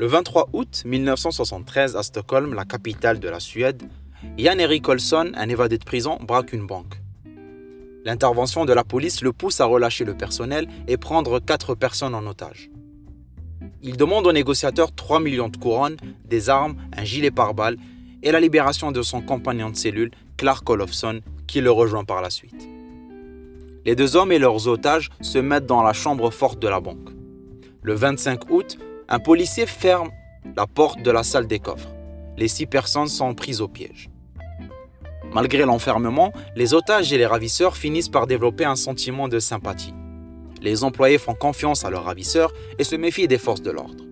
Le 23 août 1973, à Stockholm, la capitale de la Suède, Jan Erik Olsson, un évadé de prison, braque une banque. L'intervention de la police le pousse à relâcher le personnel et prendre quatre personnes en otage. Il demande aux négociateurs 3 millions de couronnes, des armes, un gilet pare-balles et la libération de son compagnon de cellule, Clark Olofsson, qui le rejoint par la suite. Les deux hommes et leurs otages se mettent dans la chambre forte de la banque. Le 25 août, un policier ferme la porte de la salle des coffres. Les six personnes sont prises au piège. Malgré l'enfermement, les otages et les ravisseurs finissent par développer un sentiment de sympathie. Les employés font confiance à leurs ravisseurs et se méfient des forces de l'ordre.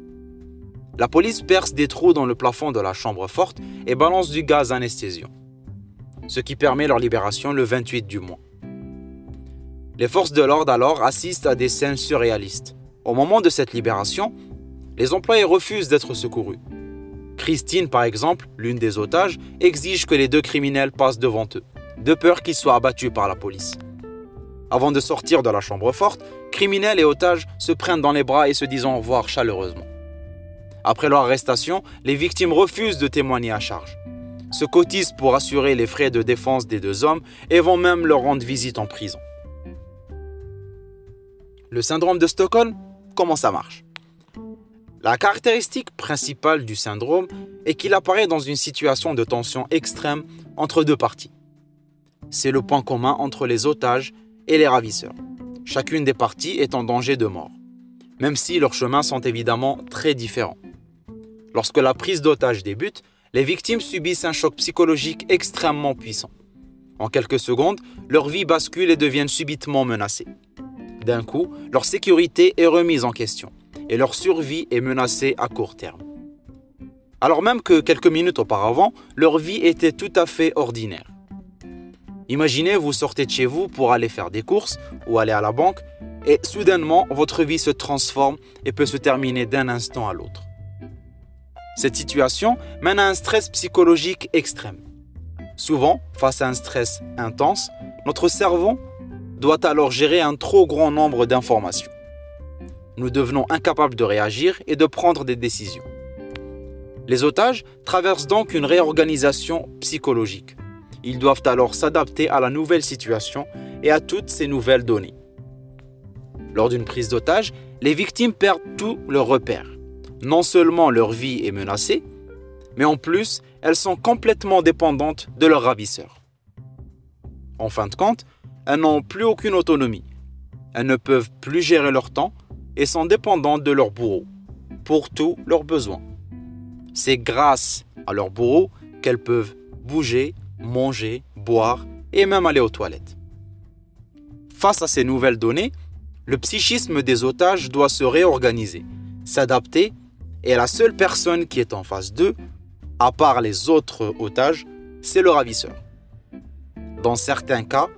La police perce des trous dans le plafond de la chambre forte et balance du gaz anesthésiant, ce qui permet leur libération le 28 du mois. Les forces de l'ordre alors assistent à des scènes surréalistes. Au moment de cette libération, les employés refusent d'être secourus. Christine, par exemple, l'une des otages, exige que les deux criminels passent devant eux, de peur qu'ils soient abattus par la police. Avant de sortir de la chambre forte, criminels et otages se prennent dans les bras et se disent au revoir chaleureusement. Après leur arrestation, les victimes refusent de témoigner à charge, se cotisent pour assurer les frais de défense des deux hommes et vont même leur rendre visite en prison. Le syndrome de Stockholm, comment ça marche? La caractéristique principale du syndrome est qu'il apparaît dans une situation de tension extrême entre deux parties. C'est le point commun entre les otages et les ravisseurs. Chacune des parties est en danger de mort, même si leurs chemins sont évidemment très différents. Lorsque la prise d'otage débute, les victimes subissent un choc psychologique extrêmement puissant. En quelques secondes, leur vie bascule et deviennent subitement menacées. D'un coup, leur sécurité est remise en question et leur survie est menacée à court terme. Alors même que quelques minutes auparavant, leur vie était tout à fait ordinaire. Imaginez, vous sortez de chez vous pour aller faire des courses ou aller à la banque et soudainement, votre vie se transforme et peut se terminer d'un instant à l'autre. Cette situation mène à un stress psychologique extrême. Souvent, face à un stress intense, notre cerveau doit alors gérer un trop grand nombre d'informations nous devenons incapables de réagir et de prendre des décisions. Les otages traversent donc une réorganisation psychologique. Ils doivent alors s'adapter à la nouvelle situation et à toutes ces nouvelles données. Lors d'une prise d'otage, les victimes perdent tous leurs repères. Non seulement leur vie est menacée, mais en plus, elles sont complètement dépendantes de leurs ravisseurs. En fin de compte, elles n'ont plus aucune autonomie. Elles ne peuvent plus gérer leur temps et sont dépendantes de leur bourreau pour tous leurs besoins. C'est grâce à leur bourreau qu'elles peuvent bouger, manger, boire et même aller aux toilettes. Face à ces nouvelles données, le psychisme des otages doit se réorganiser, s'adapter et la seule personne qui est en face d'eux, à part les autres otages, c'est le ravisseur. Dans certains cas,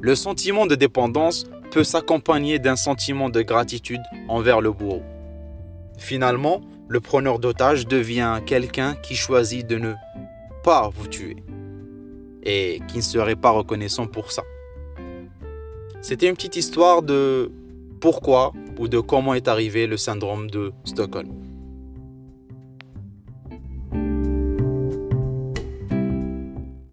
le sentiment de dépendance peut s'accompagner d'un sentiment de gratitude envers le bourreau. Finalement, le preneur d'otage devient quelqu'un qui choisit de ne pas vous tuer et qui ne serait pas reconnaissant pour ça. C'était une petite histoire de pourquoi ou de comment est arrivé le syndrome de Stockholm.